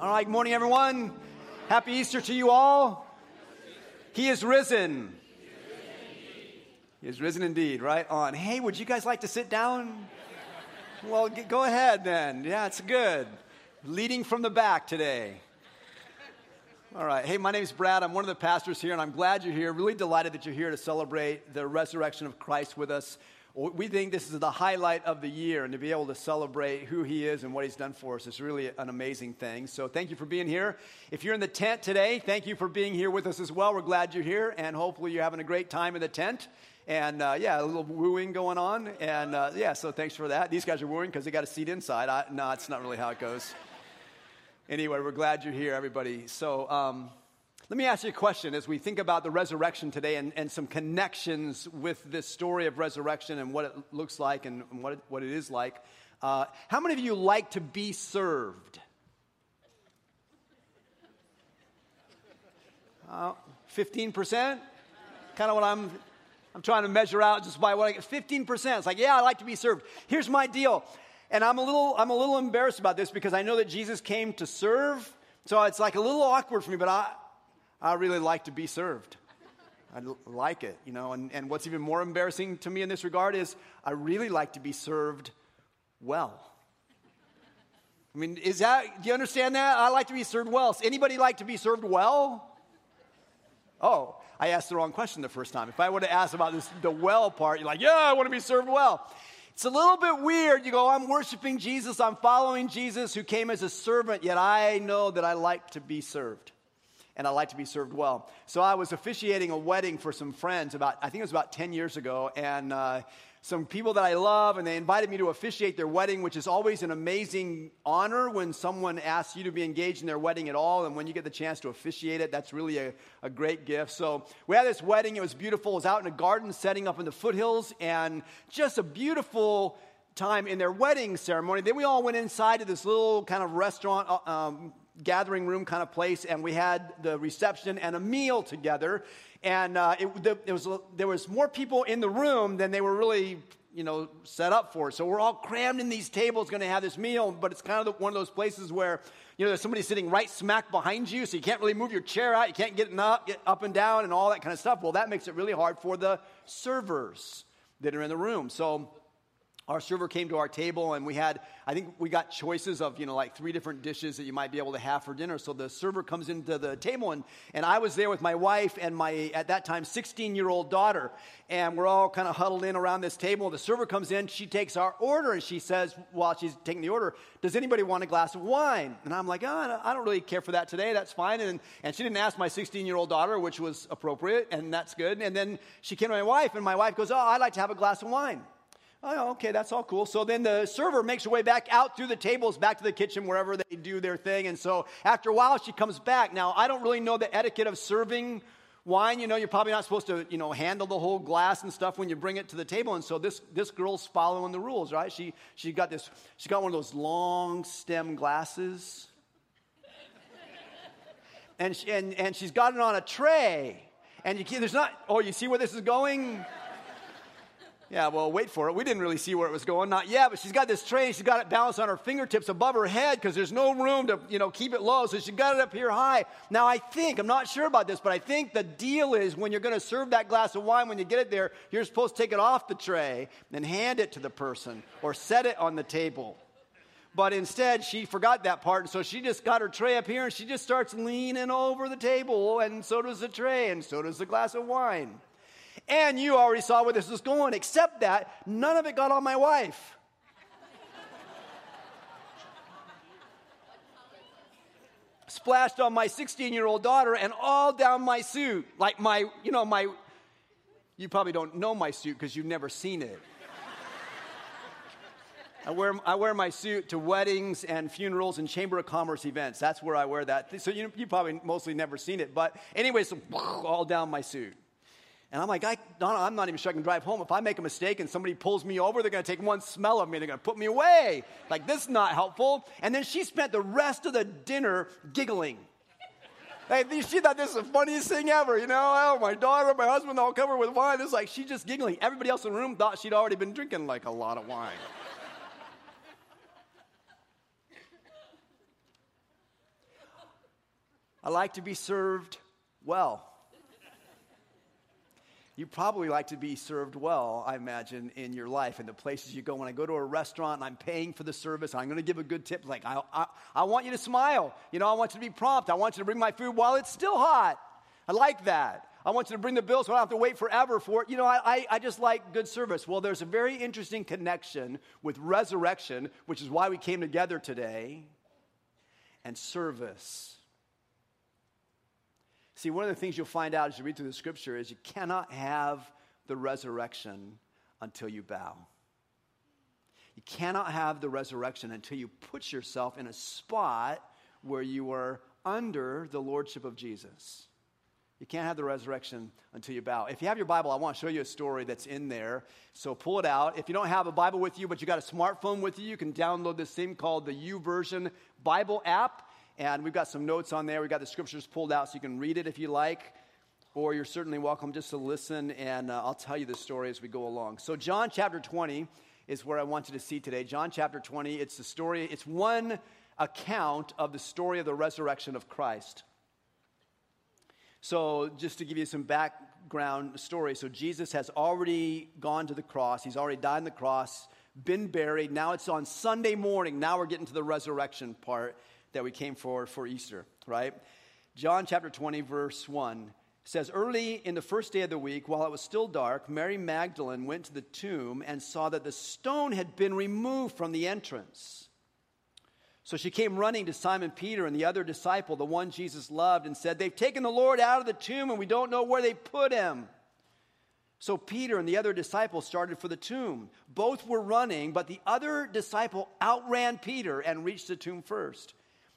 All right, morning, everyone. Happy Easter to you all. He is risen. He is risen indeed, right on. Hey, would you guys like to sit down? Well, go ahead then. Yeah, it's good. Leading from the back today. All right. Hey, my name is Brad. I'm one of the pastors here, and I'm glad you're here. Really delighted that you're here to celebrate the resurrection of Christ with us we think this is the highlight of the year, and to be able to celebrate who He is and what He's done for us is really an amazing thing. So, thank you for being here. If you're in the tent today, thank you for being here with us as well. We're glad you're here, and hopefully, you're having a great time in the tent. And uh, yeah, a little wooing going on. And uh, yeah, so thanks for that. These guys are wooing because they got a seat inside. I, no, it's not really how it goes. Anyway, we're glad you're here, everybody. So, um, let me ask you a question as we think about the resurrection today and, and some connections with this story of resurrection and what it looks like and what it, what it is like. Uh, how many of you like to be served? Uh, 15%? Kind of what I'm, I'm trying to measure out just by what I get. 15%. It's like, yeah, I like to be served. Here's my deal. And I'm a little, I'm a little embarrassed about this because I know that Jesus came to serve. So it's like a little awkward for me, but I, I really like to be served. I like it, you know. And, and what's even more embarrassing to me in this regard is I really like to be served well. I mean, is that, do you understand that? I like to be served well. Does anybody like to be served well? Oh, I asked the wrong question the first time. If I would have asked about this, the well part, you're like, yeah, I want to be served well. It's a little bit weird. You go, I'm worshiping Jesus, I'm following Jesus who came as a servant, yet I know that I like to be served and I like to be served well. So I was officiating a wedding for some friends about, I think it was about 10 years ago, and uh, some people that I love, and they invited me to officiate their wedding, which is always an amazing honor when someone asks you to be engaged in their wedding at all. And when you get the chance to officiate it, that's really a, a great gift. So we had this wedding. It was beautiful. It was out in a garden setting up in the foothills, and just a beautiful time in their wedding ceremony. Then we all went inside to this little kind of restaurant. Uh, um, gathering room kind of place, and we had the reception and a meal together. And uh, it, the, it was, there was more people in the room than they were really, you know, set up for. So we're all crammed in these tables, going to have this meal. But it's kind of the, one of those places where, you know, there's somebody sitting right smack behind you, so you can't really move your chair out. You can't get up, get up and down, and all that kind of stuff. Well, that makes it really hard for the servers that are in the room. So our server came to our table and we had i think we got choices of you know like three different dishes that you might be able to have for dinner. So the server comes into the table and, and i was there with my wife and my at that time 16 year old daughter. And we're all kind of huddled in around this table. The server comes in she takes our order and she says while she's taking the order does anybody want a glass of wine? And i'm like oh, i don't really care for that today. That's fine. And, and she didn't ask my 16 year old daughter which was appropriate and that's good. And then she came to my wife and my wife goes oh i'd like to have a glass of wine Oh, okay, that's all cool. So then the server makes her way back out through the tables, back to the kitchen, wherever they do their thing. And so after a while, she comes back. Now, I don't really know the etiquette of serving wine. You know, you're probably not supposed to, you know, handle the whole glass and stuff when you bring it to the table. And so this, this girl's following the rules, right? She, she got this, she got one of those long stem glasses. and, she, and, and she's got it on a tray. And you there's not, oh, you see where this is going? Yeah, well, wait for it. We didn't really see where it was going. Not yet, but she's got this tray. She's got it balanced on her fingertips above her head because there's no room to, you know, keep it low. So she got it up here high. Now, I think, I'm not sure about this, but I think the deal is when you're going to serve that glass of wine, when you get it there, you're supposed to take it off the tray and hand it to the person or set it on the table. But instead, she forgot that part. And so she just got her tray up here and she just starts leaning over the table. And so does the tray, and so does the glass of wine. And you already saw where this was going, except that none of it got on my wife. Splashed on my 16 year old daughter and all down my suit. Like my, you know, my, you probably don't know my suit because you've never seen it. I wear, I wear my suit to weddings and funerals and Chamber of Commerce events. That's where I wear that. So you, you probably mostly never seen it. But anyway, so all down my suit. And I'm like, I, I'm not even sure I can drive home. If I make a mistake and somebody pulls me over, they're going to take one smell of me. They're going to put me away. Like, this is not helpful. And then she spent the rest of the dinner giggling. Hey, she thought this is the funniest thing ever, you know? Oh, my daughter, my husband, all covered with wine. It's like she's just giggling. Everybody else in the room thought she'd already been drinking like a lot of wine. I like to be served well. You probably like to be served well, I imagine, in your life and the places you go. When I go to a restaurant and I'm paying for the service, I'm going to give a good tip. Like, I, I, I want you to smile. You know, I want you to be prompt. I want you to bring my food while it's still hot. I like that. I want you to bring the bill so I don't have to wait forever for it. You know, I, I, I, just like good service. Well, there's a very interesting connection with resurrection, which is why we came together today, and service. See, one of the things you'll find out as you read through the scripture is you cannot have the resurrection until you bow. You cannot have the resurrection until you put yourself in a spot where you are under the lordship of Jesus. You can't have the resurrection until you bow. If you have your Bible, I want to show you a story that's in there. So pull it out. If you don't have a Bible with you, but you got a smartphone with you, you can download this thing called the YouVersion Bible app. And we've got some notes on there. We've got the scriptures pulled out so you can read it if you like. Or you're certainly welcome just to listen, and uh, I'll tell you the story as we go along. So, John chapter 20 is where I want you to see today. John chapter 20, it's the story, it's one account of the story of the resurrection of Christ. So, just to give you some background story so, Jesus has already gone to the cross, he's already died on the cross, been buried. Now it's on Sunday morning. Now we're getting to the resurrection part that we came for for Easter, right? John chapter 20, verse 1 says, Early in the first day of the week, while it was still dark, Mary Magdalene went to the tomb and saw that the stone had been removed from the entrance. So she came running to Simon Peter and the other disciple, the one Jesus loved, and said, They've taken the Lord out of the tomb and we don't know where they put him. So Peter and the other disciple started for the tomb. Both were running, but the other disciple outran Peter and reached the tomb first.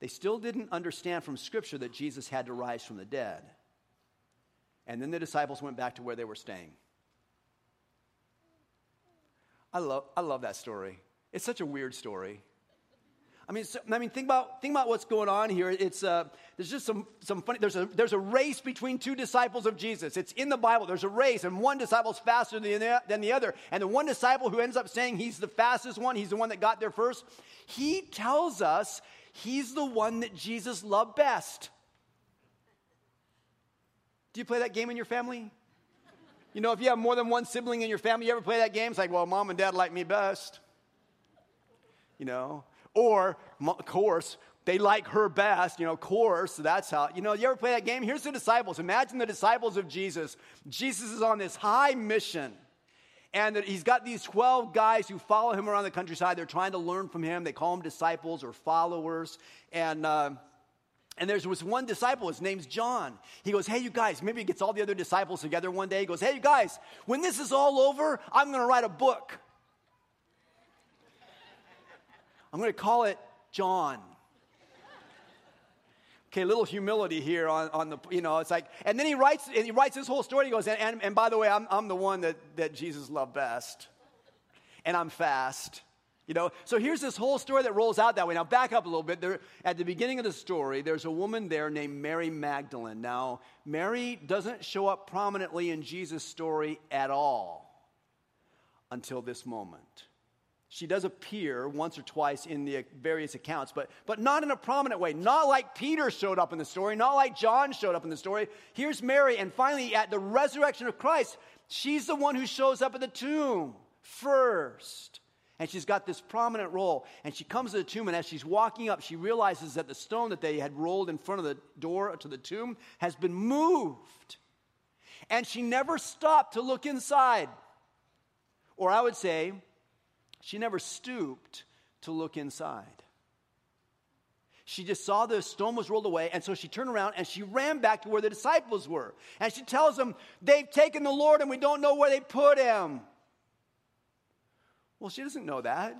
They still didn't understand from Scripture that Jesus had to rise from the dead. And then the disciples went back to where they were staying. I love, I love that story. It's such a weird story. I mean, so, I mean, think about think about what's going on here. It's uh, there's just some some funny. There's a there's a race between two disciples of Jesus. It's in the Bible. There's a race, and one disciple's faster than the, than the other. And the one disciple who ends up saying he's the fastest one, he's the one that got there first. He tells us He's the one that Jesus loved best. Do you play that game in your family? You know, if you have more than one sibling in your family, you ever play that game? It's like, well, mom and dad like me best. You know? Or, of course, they like her best, you know, of course, that's how, you know, you ever play that game? Here's the disciples. Imagine the disciples of Jesus. Jesus is on this high mission and he's got these 12 guys who follow him around the countryside. They're trying to learn from him. They call them disciples or followers. And, uh, and there's was one disciple, his name's John. He goes, Hey, you guys, maybe he gets all the other disciples together one day. He goes, Hey, you guys, when this is all over, I'm going to write a book. I'm going to call it John okay, little humility here on, on the, you know, it's like, and then he writes, and he writes this whole story. He goes, and, and, and by the way, I'm, I'm the one that, that Jesus loved best. And I'm fast. You know, so here's this whole story that rolls out that way. Now, back up a little bit. There, at the beginning of the story, there's a woman there named Mary Magdalene. Now, Mary doesn't show up prominently in Jesus' story at all until this moment. She does appear once or twice in the various accounts, but, but not in a prominent way. Not like Peter showed up in the story, not like John showed up in the story. Here's Mary, and finally, at the resurrection of Christ, she's the one who shows up at the tomb first. And she's got this prominent role. And she comes to the tomb, and as she's walking up, she realizes that the stone that they had rolled in front of the door to the tomb has been moved. And she never stopped to look inside. Or I would say, she never stooped to look inside. She just saw the stone was rolled away, and so she turned around and she ran back to where the disciples were. And she tells them, They've taken the Lord and we don't know where they put him. Well, she doesn't know that.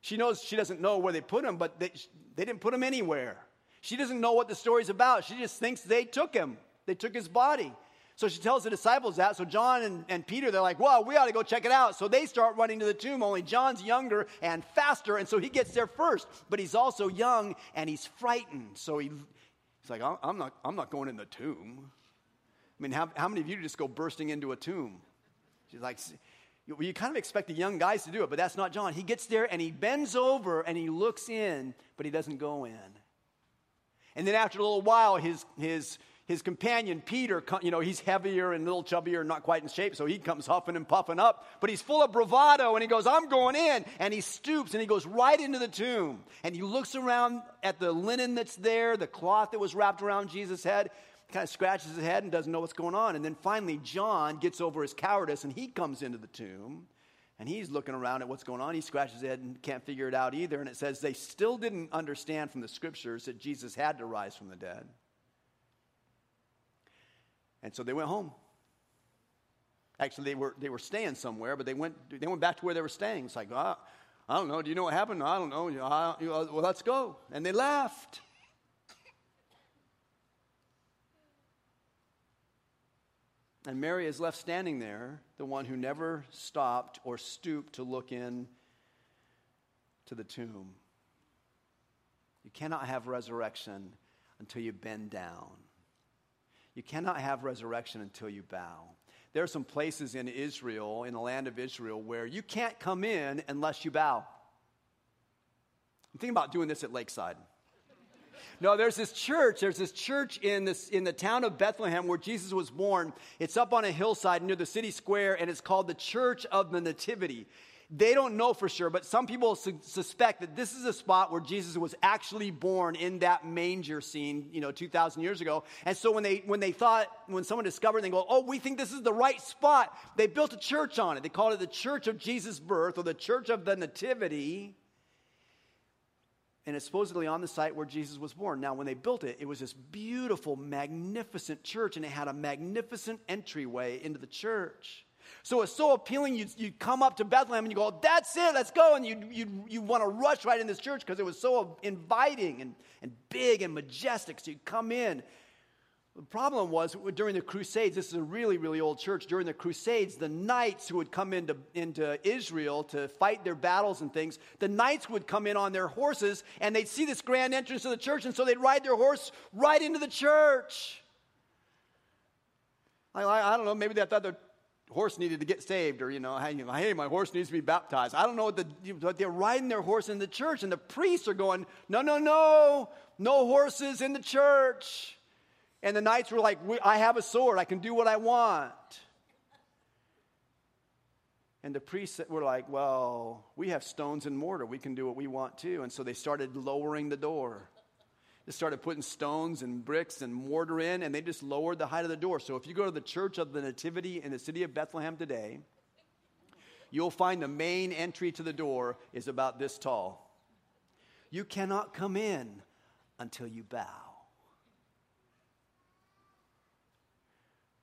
She knows she doesn't know where they put him, but they, they didn't put him anywhere. She doesn't know what the story's about. She just thinks they took him. They took his body. So she tells the disciples that. So John and, and Peter, they're like, well, we ought to go check it out. So they start running to the tomb. Only John's younger and faster. And so he gets there first. But he's also young and he's frightened. So he, he's like, I'm not, I'm not going in the tomb. I mean, how, how many of you just go bursting into a tomb? She's like, you, you kind of expect the young guys to do it, but that's not John. He gets there and he bends over and he looks in, but he doesn't go in. And then after a little while, his, his, his companion Peter, you know, he's heavier and a little chubbier, and not quite in shape, so he comes huffing and puffing up, but he's full of bravado and he goes, I'm going in. And he stoops and he goes right into the tomb. And he looks around at the linen that's there, the cloth that was wrapped around Jesus' head, kind of scratches his head and doesn't know what's going on. And then finally, John gets over his cowardice and he comes into the tomb. And he's looking around at what's going on. He scratches his head and can't figure it out either. And it says they still didn't understand from the scriptures that Jesus had to rise from the dead. And so they went home. Actually, they were, they were staying somewhere, but they went, they went back to where they were staying. It's like, oh, I don't know. Do you know what happened? I don't know. I, well, let's go. And they left. And Mary is left standing there, the one who never stopped or stooped to look in to the tomb. You cannot have resurrection until you bend down. You cannot have resurrection until you bow. There are some places in Israel, in the land of Israel, where you can't come in unless you bow. I'm thinking about doing this at Lakeside. No, there's this church. There's this church in, this, in the town of Bethlehem where Jesus was born. It's up on a hillside near the city square, and it's called the Church of the Nativity. They don't know for sure, but some people su- suspect that this is a spot where Jesus was actually born in that manger scene, you know, 2,000 years ago. And so when they, when they thought, when someone discovered, they go, oh, we think this is the right spot. They built a church on it. They called it the Church of Jesus' Birth or the Church of the Nativity and it's supposedly on the site where Jesus was born. Now, when they built it, it was this beautiful, magnificent church, and it had a magnificent entryway into the church. So it's so appealing. You'd, you'd come up to Bethlehem and you go, That's it, let's go. And you you you want to rush right in this church because it was so inviting and, and big and majestic. So you'd come in the problem was during the Crusades, this is a really, really old church. During the Crusades, the knights who would come into, into Israel to fight their battles and things, the knights would come in on their horses and they'd see this grand entrance to the church, and so they'd ride their horse right into the church. I, I, I don't know, maybe they thought the horse needed to get saved, or, you know, hey, my horse needs to be baptized. I don't know what the, but they're riding their horse in the church, and the priests are going, no, no, no, no horses in the church. And the knights were like, I have a sword, I can do what I want. And the priests were like, Well, we have stones and mortar, we can do what we want too. And so they started lowering the door. They started putting stones and bricks and mortar in, and they just lowered the height of the door. So if you go to the Church of the Nativity in the city of Bethlehem today, you'll find the main entry to the door is about this tall. You cannot come in until you bow.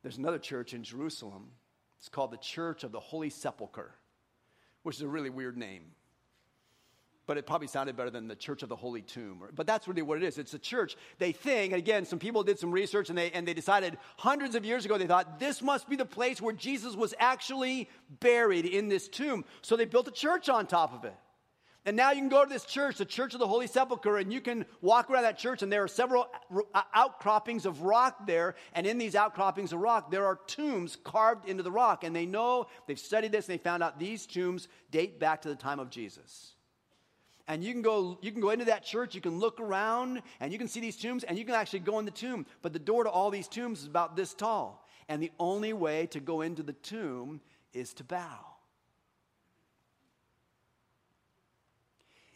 There's another church in Jerusalem. It's called the Church of the Holy Sepulchre, which is a really weird name. But it probably sounded better than the Church of the Holy Tomb. But that's really what it is. It's a church. They think, and again, some people did some research and they, and they decided hundreds of years ago, they thought this must be the place where Jesus was actually buried in this tomb. So they built a church on top of it. And now you can go to this church, the Church of the Holy Sepulchre, and you can walk around that church, and there are several uh, outcroppings of rock there. And in these outcroppings of rock, there are tombs carved into the rock. And they know, they've studied this, and they found out these tombs date back to the time of Jesus. And you can go, you can go into that church, you can look around, and you can see these tombs, and you can actually go in the tomb. But the door to all these tombs is about this tall. And the only way to go into the tomb is to bow.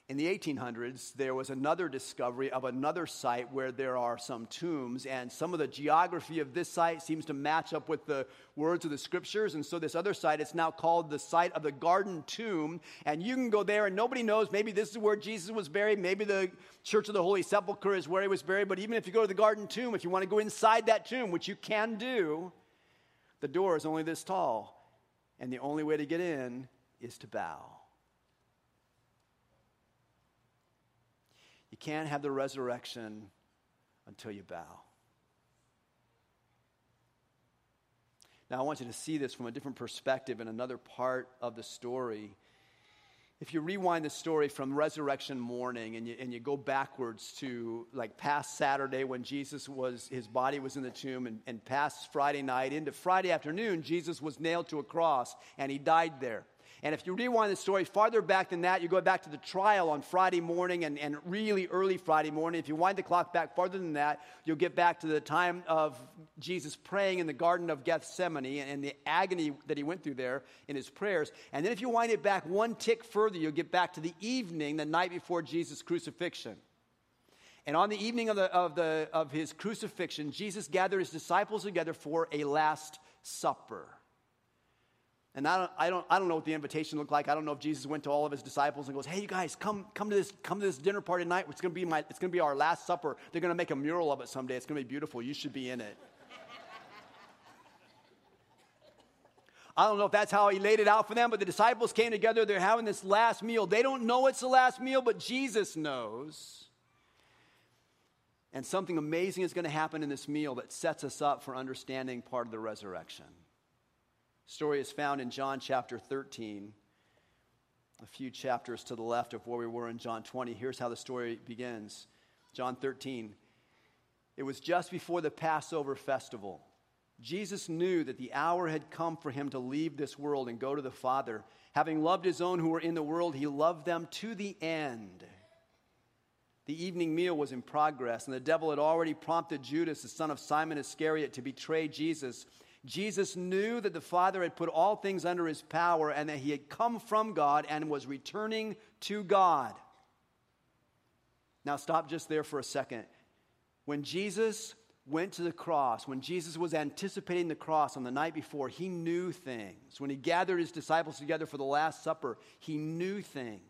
In the 1800s, there was another discovery of another site where there are some tombs, and some of the geography of this site seems to match up with the words of the scriptures. And so, this other site, it's now called the site of the Garden Tomb. And you can go there, and nobody knows. Maybe this is where Jesus was buried. Maybe the Church of the Holy Sepulchre is where he was buried. But even if you go to the Garden Tomb, if you want to go inside that tomb, which you can do, the door is only this tall. And the only way to get in is to bow. You can't have the resurrection until you bow. Now, I want you to see this from a different perspective in another part of the story. If you rewind the story from resurrection morning and you, and you go backwards to like past Saturday when Jesus was, his body was in the tomb, and, and past Friday night into Friday afternoon, Jesus was nailed to a cross and he died there. And if you rewind the story farther back than that, you go back to the trial on Friday morning and, and really early Friday morning. If you wind the clock back farther than that, you'll get back to the time of Jesus praying in the Garden of Gethsemane and, and the agony that he went through there in his prayers. And then if you wind it back one tick further, you'll get back to the evening, the night before Jesus' crucifixion. And on the evening of, the, of, the, of his crucifixion, Jesus gathered his disciples together for a last supper. And I don't, I, don't, I don't know what the invitation looked like. I don't know if Jesus went to all of his disciples and goes, hey, you guys, come, come, to, this, come to this dinner party tonight. It's going to be my, it's going to be our last supper. They're going to make a mural of it someday. It's going to be beautiful. You should be in it. I don't know if that's how he laid it out for them, but the disciples came together. They're having this last meal. They don't know it's the last meal, but Jesus knows. And something amazing is going to happen in this meal that sets us up for understanding part of the resurrection story is found in John chapter 13, a few chapters to the left of where we were in John 20. Here's how the story begins John 13. It was just before the Passover festival. Jesus knew that the hour had come for him to leave this world and go to the Father. Having loved his own who were in the world, he loved them to the end. The evening meal was in progress, and the devil had already prompted Judas, the son of Simon Iscariot, to betray Jesus. Jesus knew that the Father had put all things under his power and that he had come from God and was returning to God. Now, stop just there for a second. When Jesus went to the cross, when Jesus was anticipating the cross on the night before, he knew things. When he gathered his disciples together for the Last Supper, he knew things.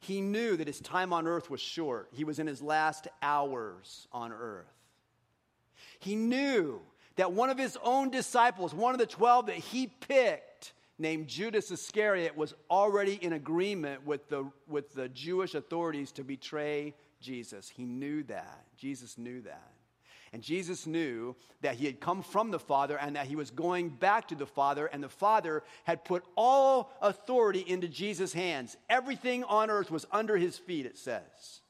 He knew that his time on earth was short. He was in his last hours on earth. He knew that one of his own disciples, one of the 12 that he picked, named Judas Iscariot, was already in agreement with the, with the Jewish authorities to betray Jesus. He knew that. Jesus knew that. And Jesus knew that he had come from the Father and that he was going back to the Father, and the Father had put all authority into Jesus' hands. Everything on earth was under his feet, it says.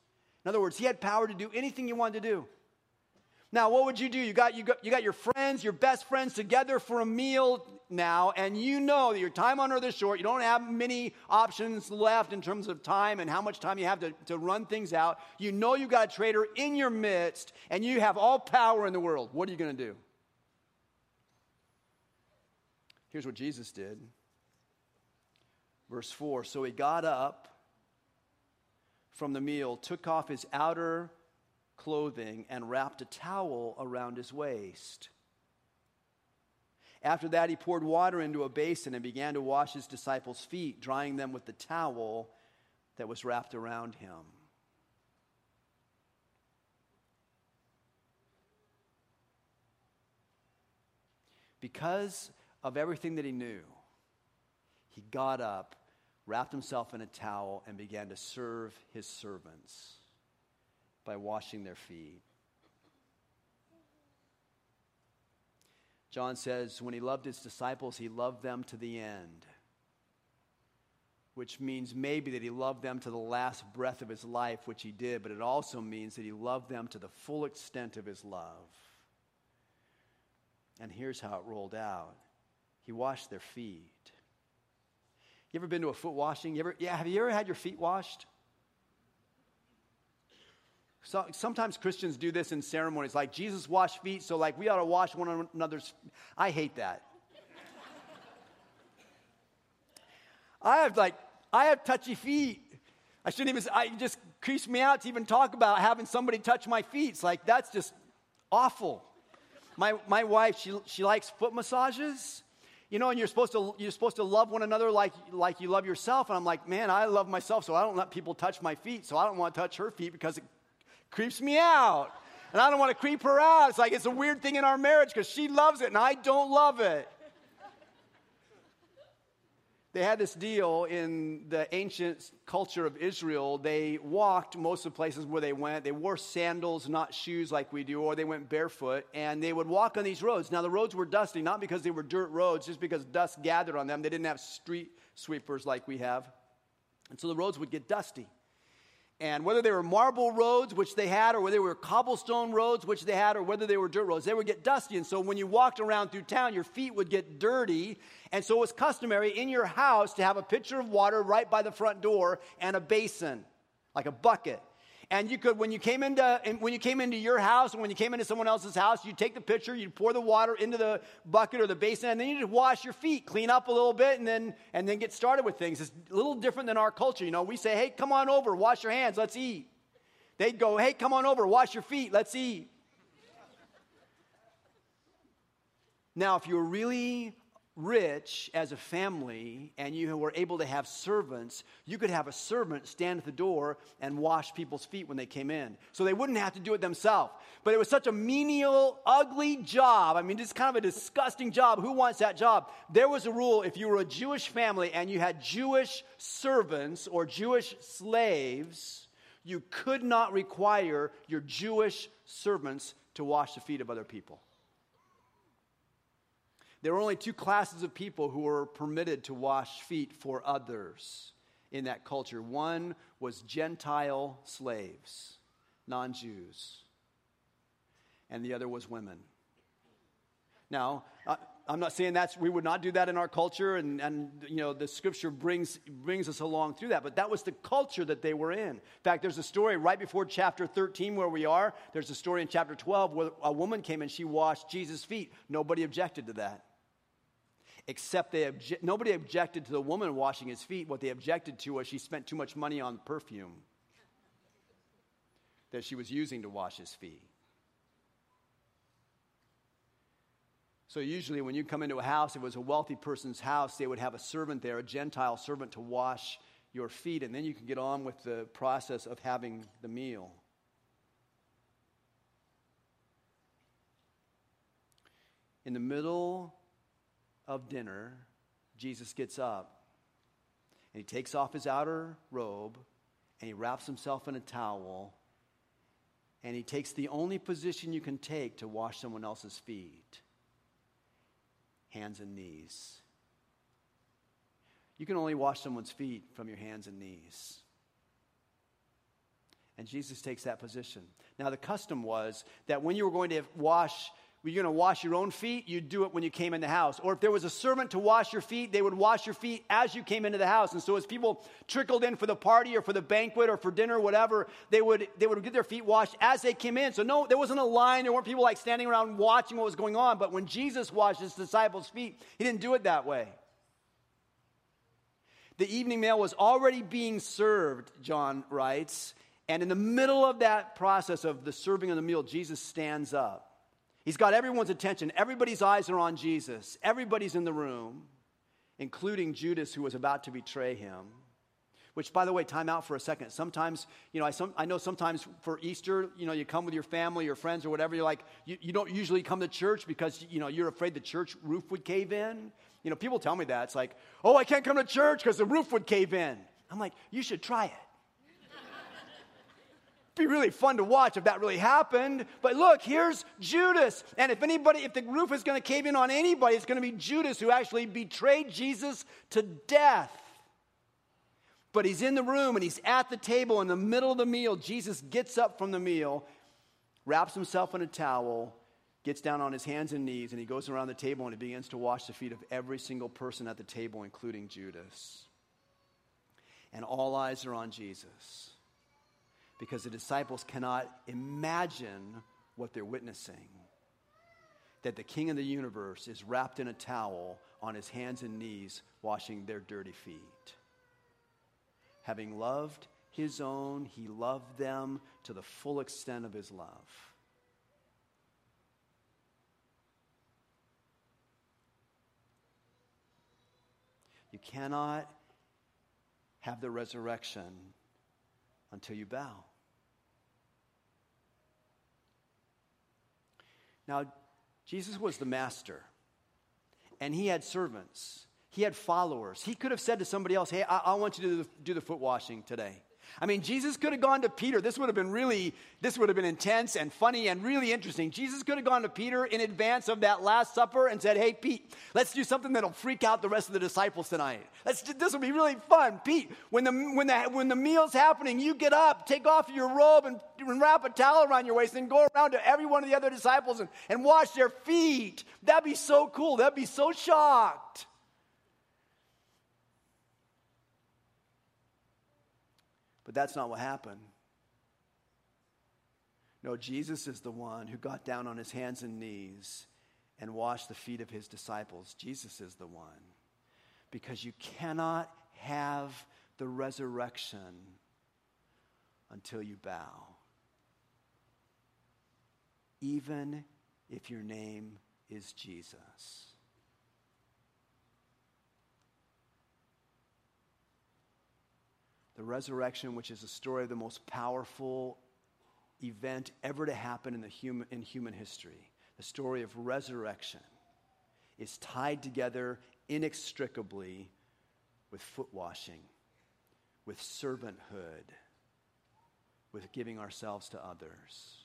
In other words, he had power to do anything he wanted to do. Now, what would you do? You got, you, got, you got your friends, your best friends together for a meal now, and you know that your time on earth is short. You don't have many options left in terms of time and how much time you have to, to run things out. You know you've got a traitor in your midst, and you have all power in the world. What are you going to do? Here's what Jesus did. Verse 4 So he got up from the meal, took off his outer clothing and wrapped a towel around his waist. After that, he poured water into a basin and began to wash his disciples' feet, drying them with the towel that was wrapped around him. Because of everything that he knew, he got up, wrapped himself in a towel, and began to serve his servants by washing their feet. John says, when he loved his disciples, he loved them to the end, which means maybe that he loved them to the last breath of his life, which he did, but it also means that he loved them to the full extent of his love. And here's how it rolled out he washed their feet. You ever been to a foot washing? You ever, yeah, have you ever had your feet washed? So, sometimes Christians do this in ceremonies, like Jesus washed feet, so like we ought to wash one another's. I hate that. I have like I have touchy feet. I shouldn't even. I just creeps me out to even talk about having somebody touch my feet. It's like that's just awful. My my wife she she likes foot massages. You know, and you're supposed to you're supposed to love one another like like you love yourself. And I'm like, man, I love myself, so I don't let people touch my feet. So I don't want to touch her feet because it creeps me out. And I don't want to creep her out. It's like it's a weird thing in our marriage because she loves it and I don't love it. they had this deal in the ancient culture of Israel. They walked most of the places where they went. They wore sandals, not shoes like we do, or they went barefoot, and they would walk on these roads. Now, the roads were dusty, not because they were dirt roads, just because dust gathered on them. They didn't have street sweepers like we have. And so the roads would get dusty. And whether they were marble roads, which they had, or whether they were cobblestone roads, which they had, or whether they were dirt roads, they would get dusty. And so when you walked around through town, your feet would get dirty. And so it was customary in your house to have a pitcher of water right by the front door and a basin, like a bucket. And you could, when you came into, when you came into your house and when you came into someone else's house, you'd take the pitcher, you'd pour the water into the bucket or the basin, and then you just wash your feet, clean up a little bit, and then, and then get started with things. It's a little different than our culture. You know, we say, hey, come on over, wash your hands, let's eat. They'd go, hey, come on over, wash your feet, let's eat. Now, if you were really rich as a family and you were able to have servants, you could have a servant stand at the door and wash people's feet when they came in. So they wouldn't have to do it themselves. But it was such a menial, ugly job. I mean, just kind of a disgusting job. Who wants that job? There was a rule if you were a Jewish family and you had Jewish servants or Jewish slaves, you could not require your Jewish servants to wash the feet of other people. There were only two classes of people who were permitted to wash feet for others in that culture. One was Gentile slaves, non Jews, and the other was women. Now, uh, I'm not saying that's we would not do that in our culture, and, and you know the scripture brings brings us along through that. But that was the culture that they were in. In fact, there's a story right before chapter 13 where we are. There's a story in chapter 12 where a woman came and she washed Jesus' feet. Nobody objected to that except they obje- nobody objected to the woman washing his feet. What they objected to was she spent too much money on perfume that she was using to wash his feet. So, usually, when you come into a house, if it was a wealthy person's house, they would have a servant there, a Gentile servant, to wash your feet, and then you can get on with the process of having the meal. In the middle of dinner, Jesus gets up and he takes off his outer robe and he wraps himself in a towel and he takes the only position you can take to wash someone else's feet hands and knees. You can only wash someone's feet from your hands and knees. And Jesus takes that position. Now, the custom was that when you were going to wash you're going to wash your own feet, you'd do it when you came in the house. Or if there was a servant to wash your feet, they would wash your feet as you came into the house. And so as people trickled in for the party or for the banquet or for dinner, whatever, they would, they would get their feet washed as they came in. So no, there wasn't a line. There weren't people like standing around watching what was going on. But when Jesus washed his disciples' feet, he didn't do it that way. The evening meal was already being served, John writes. And in the middle of that process of the serving of the meal, Jesus stands up. He's got everyone's attention. Everybody's eyes are on Jesus. Everybody's in the room, including Judas, who was about to betray him. Which, by the way, time out for a second. Sometimes, you know, I, some, I know sometimes for Easter, you know, you come with your family or friends or whatever. You're like, you, you don't usually come to church because, you know, you're afraid the church roof would cave in. You know, people tell me that. It's like, oh, I can't come to church because the roof would cave in. I'm like, you should try it be really fun to watch if that really happened. But look, here's Judas. And if anybody, if the roof is going to cave in on anybody, it's going to be Judas who actually betrayed Jesus to death. But he's in the room and he's at the table in the middle of the meal. Jesus gets up from the meal, wraps himself in a towel, gets down on his hands and knees, and he goes around the table and he begins to wash the feet of every single person at the table, including Judas. And all eyes are on Jesus because the disciples cannot imagine what they're witnessing. That the king of the universe is wrapped in a towel on his hands and knees, washing their dirty feet. Having loved his own, he loved them to the full extent of his love. You cannot have the resurrection until you bow. Now, Jesus was the master, and he had servants. He had followers. He could have said to somebody else, Hey, I, I want you to do the, do the foot washing today. I mean, Jesus could have gone to Peter. This would have been really, this would have been intense and funny and really interesting. Jesus could have gone to Peter in advance of that Last Supper and said, Hey, Pete, let's do something that'll freak out the rest of the disciples tonight. Let's, this will be really fun. Pete, when the, when, the, when the meal's happening, you get up, take off your robe, and, and wrap a towel around your waist, and go around to every one of the other disciples and, and wash their feet. That'd be so cool. That'd be so shocked. But that's not what happened. No, Jesus is the one who got down on his hands and knees and washed the feet of his disciples. Jesus is the one. Because you cannot have the resurrection until you bow. Even if your name is Jesus. The resurrection, which is the story of the most powerful event ever to happen in, the human, in human history, the story of resurrection, is tied together inextricably with foot washing, with servanthood, with giving ourselves to others.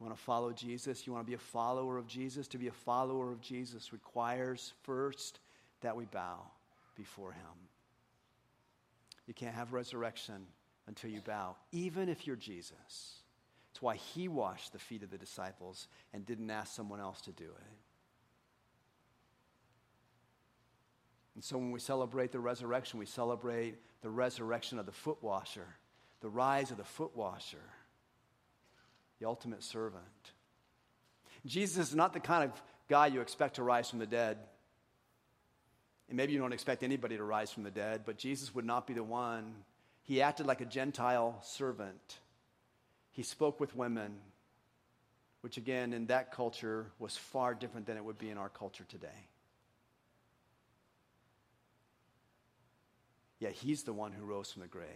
You want to follow Jesus? You want to be a follower of Jesus? To be a follower of Jesus requires first that we bow before Him. You can't have resurrection until you bow, even if you're Jesus. It's why He washed the feet of the disciples and didn't ask someone else to do it. And so when we celebrate the resurrection, we celebrate the resurrection of the foot washer, the rise of the foot washer, the ultimate servant. Jesus is not the kind of guy you expect to rise from the dead. And maybe you don't expect anybody to rise from the dead, but Jesus would not be the one. He acted like a Gentile servant. He spoke with women, which again, in that culture, was far different than it would be in our culture today. Yet he's the one who rose from the grave.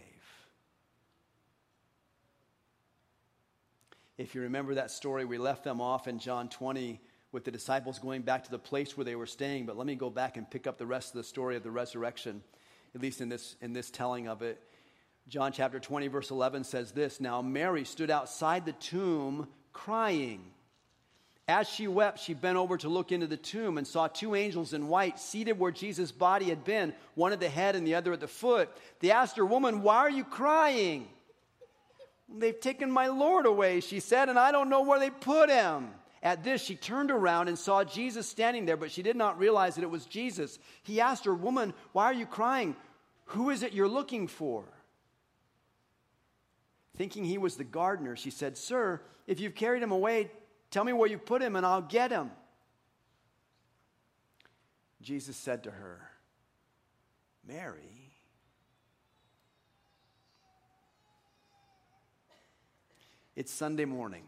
If you remember that story, we left them off in John 20 with the disciples going back to the place where they were staying. But let me go back and pick up the rest of the story of the resurrection, at least in this, in this telling of it. John chapter 20, verse 11 says this Now Mary stood outside the tomb crying. As she wept, she bent over to look into the tomb and saw two angels in white seated where Jesus' body had been, one at the head and the other at the foot. They asked her, Woman, why are you crying? They've taken my Lord away, she said, and I don't know where they put him. At this, she turned around and saw Jesus standing there, but she did not realize that it was Jesus. He asked her, Woman, why are you crying? Who is it you're looking for? Thinking he was the gardener, she said, Sir, if you've carried him away, tell me where you put him and I'll get him. Jesus said to her, Mary. It's Sunday morning.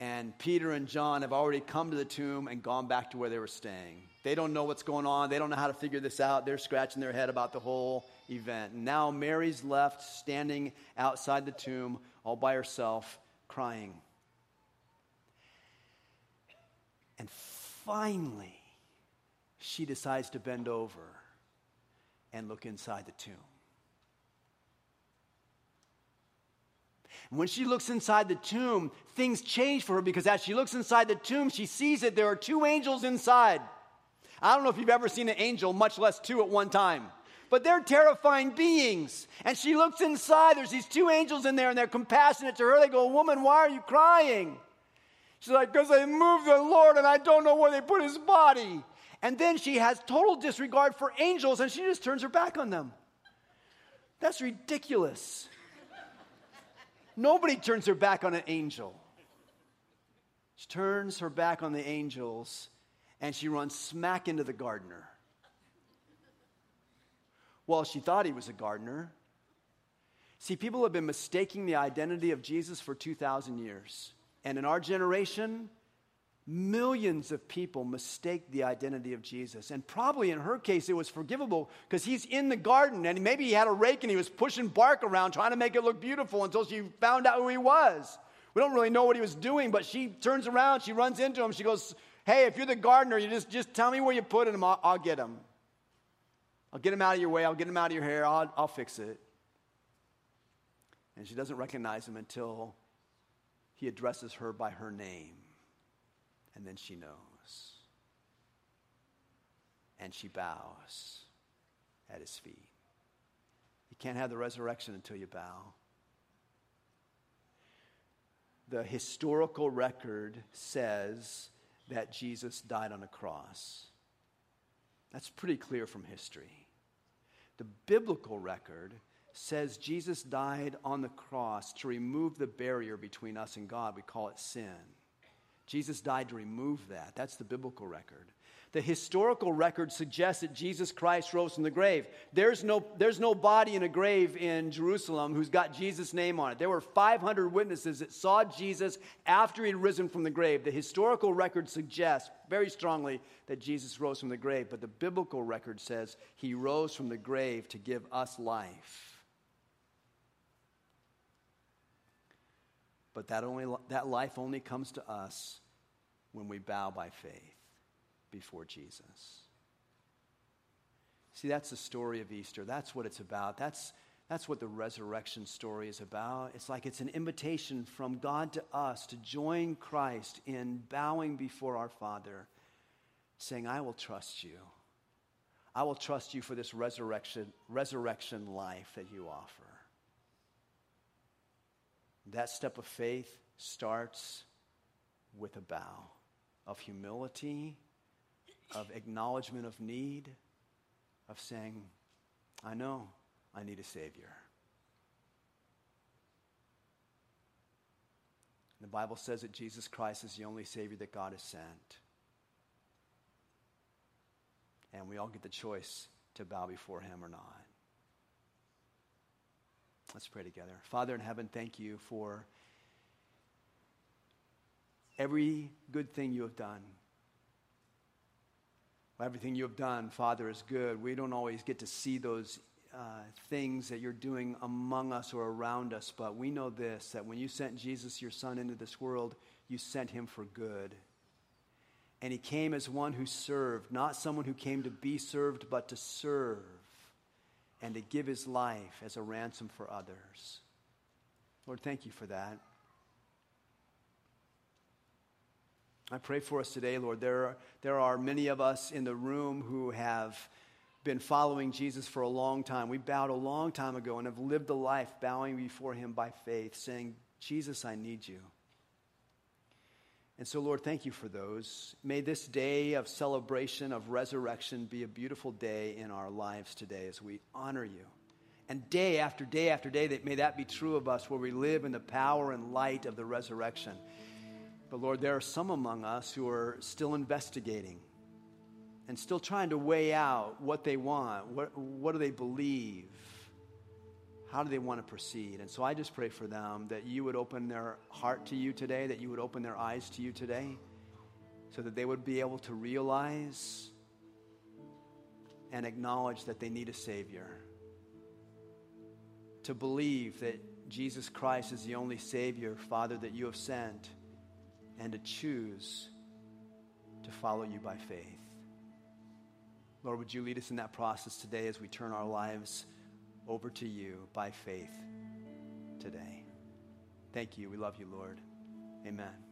And Peter and John have already come to the tomb and gone back to where they were staying. They don't know what's going on. They don't know how to figure this out. They're scratching their head about the whole event. Now Mary's left standing outside the tomb all by herself, crying. And finally, she decides to bend over and look inside the tomb. When she looks inside the tomb, things change for her because as she looks inside the tomb, she sees that there are two angels inside. I don't know if you've ever seen an angel, much less two at one time. But they're terrifying beings. And she looks inside. There's these two angels in there, and they're compassionate to her. They go, Woman, why are you crying? She's like, Because they moved the Lord, and I don't know where they put his body. And then she has total disregard for angels, and she just turns her back on them. That's ridiculous. Nobody turns their back on an angel. She turns her back on the angels and she runs smack into the gardener. Well, she thought he was a gardener. See, people have been mistaking the identity of Jesus for 2,000 years. And in our generation, Millions of people mistake the identity of Jesus. And probably in her case, it was forgivable because he's in the garden and maybe he had a rake and he was pushing bark around trying to make it look beautiful until she found out who he was. We don't really know what he was doing, but she turns around, she runs into him, she goes, Hey, if you're the gardener, you just, just tell me where you put them, I'll, I'll get them. I'll get him out of your way, I'll get him out of your hair, I'll, I'll fix it. And she doesn't recognize him until he addresses her by her name. And then she knows. And she bows at his feet. You can't have the resurrection until you bow. The historical record says that Jesus died on a cross. That's pretty clear from history. The biblical record says Jesus died on the cross to remove the barrier between us and God. We call it sin. Jesus died to remove that. That's the biblical record. The historical record suggests that Jesus Christ rose from the grave. There's no, there's no body in a grave in Jerusalem who's got Jesus' name on it. There were 500 witnesses that saw Jesus after he'd risen from the grave. The historical record suggests very strongly that Jesus rose from the grave, but the biblical record says he rose from the grave to give us life. But that, only, that life only comes to us when we bow by faith before Jesus. See, that's the story of Easter. That's what it's about. That's, that's what the resurrection story is about. It's like it's an invitation from God to us to join Christ in bowing before our Father, saying, I will trust you. I will trust you for this resurrection, resurrection life that you offer. That step of faith starts with a bow of humility of acknowledgement of need, of saying, I know I need a Savior. The Bible says that Jesus Christ is the only Savior that God has sent. And we all get the choice to bow before Him or not. Let's pray together. Father in heaven, thank you for every good thing you have done everything you have done, Father, is good. We don't always get to see those uh, things that you're doing among us or around us, but we know this that when you sent Jesus, your Son, into this world, you sent him for good. And he came as one who served, not someone who came to be served, but to serve and to give his life as a ransom for others. Lord, thank you for that. I pray for us today, Lord. There are, there are many of us in the room who have been following Jesus for a long time. We bowed a long time ago and have lived a life bowing before Him by faith, saying, Jesus, I need you. And so, Lord, thank you for those. May this day of celebration, of resurrection, be a beautiful day in our lives today as we honor you. And day after day after day, that may that be true of us where we live in the power and light of the resurrection. But Lord, there are some among us who are still investigating and still trying to weigh out what they want. What, what do they believe? How do they want to proceed? And so I just pray for them that you would open their heart to you today, that you would open their eyes to you today, so that they would be able to realize and acknowledge that they need a Savior. To believe that Jesus Christ is the only Savior, Father, that you have sent and to choose to follow you by faith. Lord, would you lead us in that process today as we turn our lives over to you by faith today? Thank you. We love you, Lord. Amen.